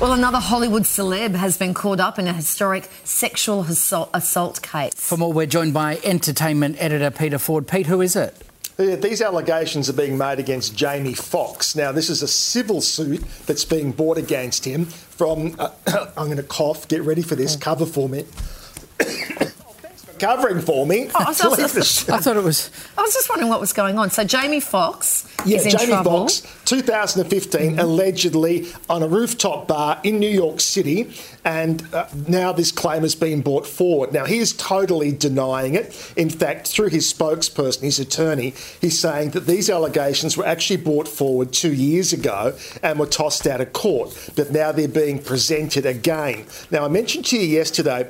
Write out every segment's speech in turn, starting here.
Well, another Hollywood celeb has been caught up in a historic sexual assault, assault case. For more, we're joined by entertainment editor Peter Ford. Pete, who is it? These allegations are being made against Jamie Foxx. Now, this is a civil suit that's being brought against him from, uh, I'm going to cough, get ready for this, cover for me. Covering for me. Oh, I, was just, I thought it was. I was just wondering what was going on. So Jamie Foxx yeah, Jamie trouble. Foxx, 2015, mm-hmm. allegedly on a rooftop bar in New York City, and uh, now this claim has been brought forward. Now he is totally denying it. In fact, through his spokesperson, his attorney, he's saying that these allegations were actually brought forward two years ago and were tossed out of court, but now they're being presented again. Now I mentioned to you yesterday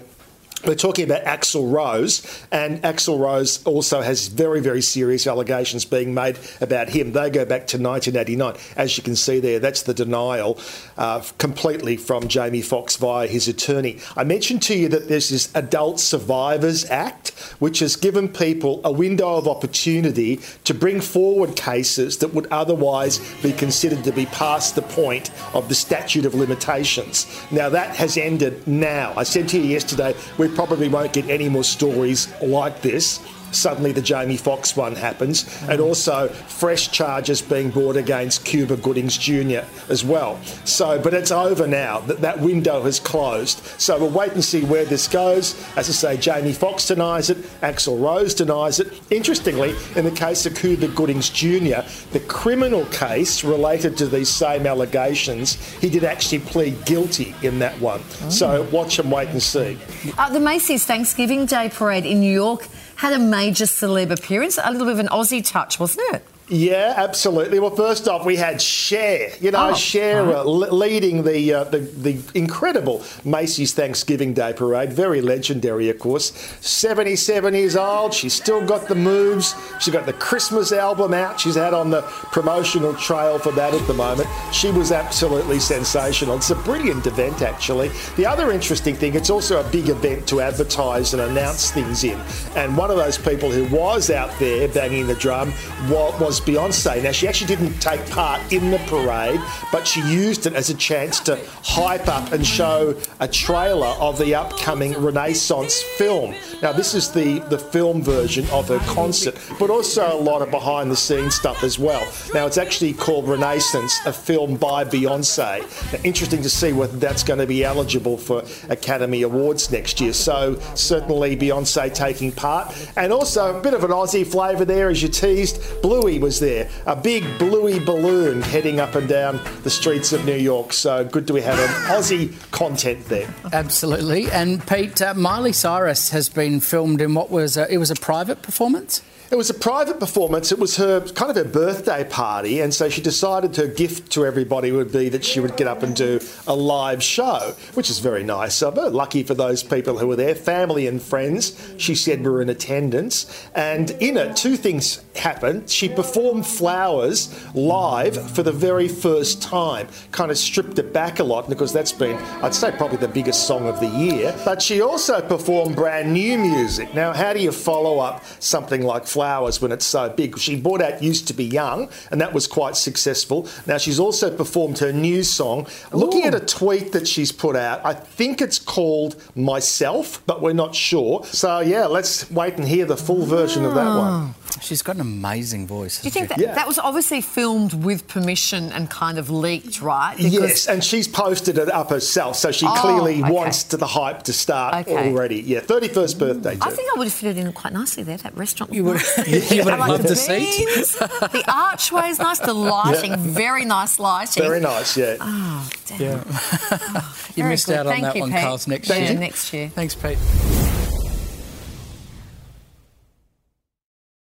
we're talking about Axl Rose, and Axl Rose also has very, very serious allegations being made about him. They go back to 1989. As you can see there, that's the denial uh, completely from Jamie Foxx via his attorney. I mentioned to you that there's this Adult Survivors Act, which has given people a window of opportunity to bring forward cases that would otherwise be considered to be past the point of the statute of limitations. Now, that has ended now. I said to you yesterday, we we probably won't get any more stories like this suddenly the Jamie Foxx one happens, and also fresh charges being brought against Cuba Goodings Jr. as well. So, but it's over now. That that window has closed. So we'll wait and see where this goes. As I say, Jamie Foxx denies it, Axl Rose denies it. Interestingly, in the case of Cuba Goodings Jr., the criminal case related to these same allegations, he did actually plead guilty in that one. Oh. So watch and wait and see. Uh, the Macy's Thanksgiving Day Parade in New York had a major celeb appearance, a little bit of an Aussie touch, wasn't it? Yeah, absolutely. Well, first off, we had Cher. You know, oh, Cher right. uh, leading the, uh, the, the incredible Macy's Thanksgiving Day Parade. Very legendary, of course. Seventy-seven years old. She's still got the moves. She's got the Christmas album out. She's out on the promotional trail for that at the moment. She was absolutely sensational. It's a brilliant event, actually. The other interesting thing, it's also a big event to advertise and announce things in. And one of those people who was out there banging the drum was was Beyonce. Now, she actually didn't take part in the parade, but she used it as a chance to hype up and show a trailer of the upcoming Renaissance film. Now, this is the, the film version of her concert, but also a lot of behind the scenes stuff as well. Now, it's actually called Renaissance, a film by Beyonce. Now, interesting to see whether that's going to be eligible for Academy Awards next year. So, certainly Beyonce taking part, and also a bit of an Aussie flavour there, as you teased. Bluey was there, a big bluey balloon heading up and down the streets of New York. So good do we have an Aussie content there. Absolutely. And Pete, uh, Miley Cyrus has been filmed in what was a, it was a private performance. It was a private performance. It was her kind of her birthday party, and so she decided her gift to everybody would be that she would get up and do a live show, which is very nice of her. Lucky for those people who were there, family and friends. She said were in attendance, and in it, two things happened. She performed Flowers live for the very first time, kind of stripped it back a lot because that's been, I'd say, probably the biggest song of the year. But she also performed brand new music. Now, how do you follow up something like flowers when it's so big. She brought out Used to Be Young, and that was quite successful. Now, she's also performed her new song. Looking at a tweet that she's put out, I think it's called Myself, but we're not sure. So, yeah, let's wait and hear the full version of that one. She's got an amazing voice. Do you think that, yeah. that was obviously filmed with permission and kind of leaked, right? Because... Yes, and she's posted it up herself, so she oh, clearly okay. wants to the hype to start okay. already. Yeah, 31st birthday. Too. I think I would have fitted in quite nicely there, that restaurant. You would, you would have like loved the, the seat. the archway is nice, the lighting, yeah. very nice lighting. Very nice, yeah. Oh, damn. Yeah. Oh, you missed good. out on Thank that you, one, Pete. Carl's next Thank year. You. Next year. Thanks, Pete.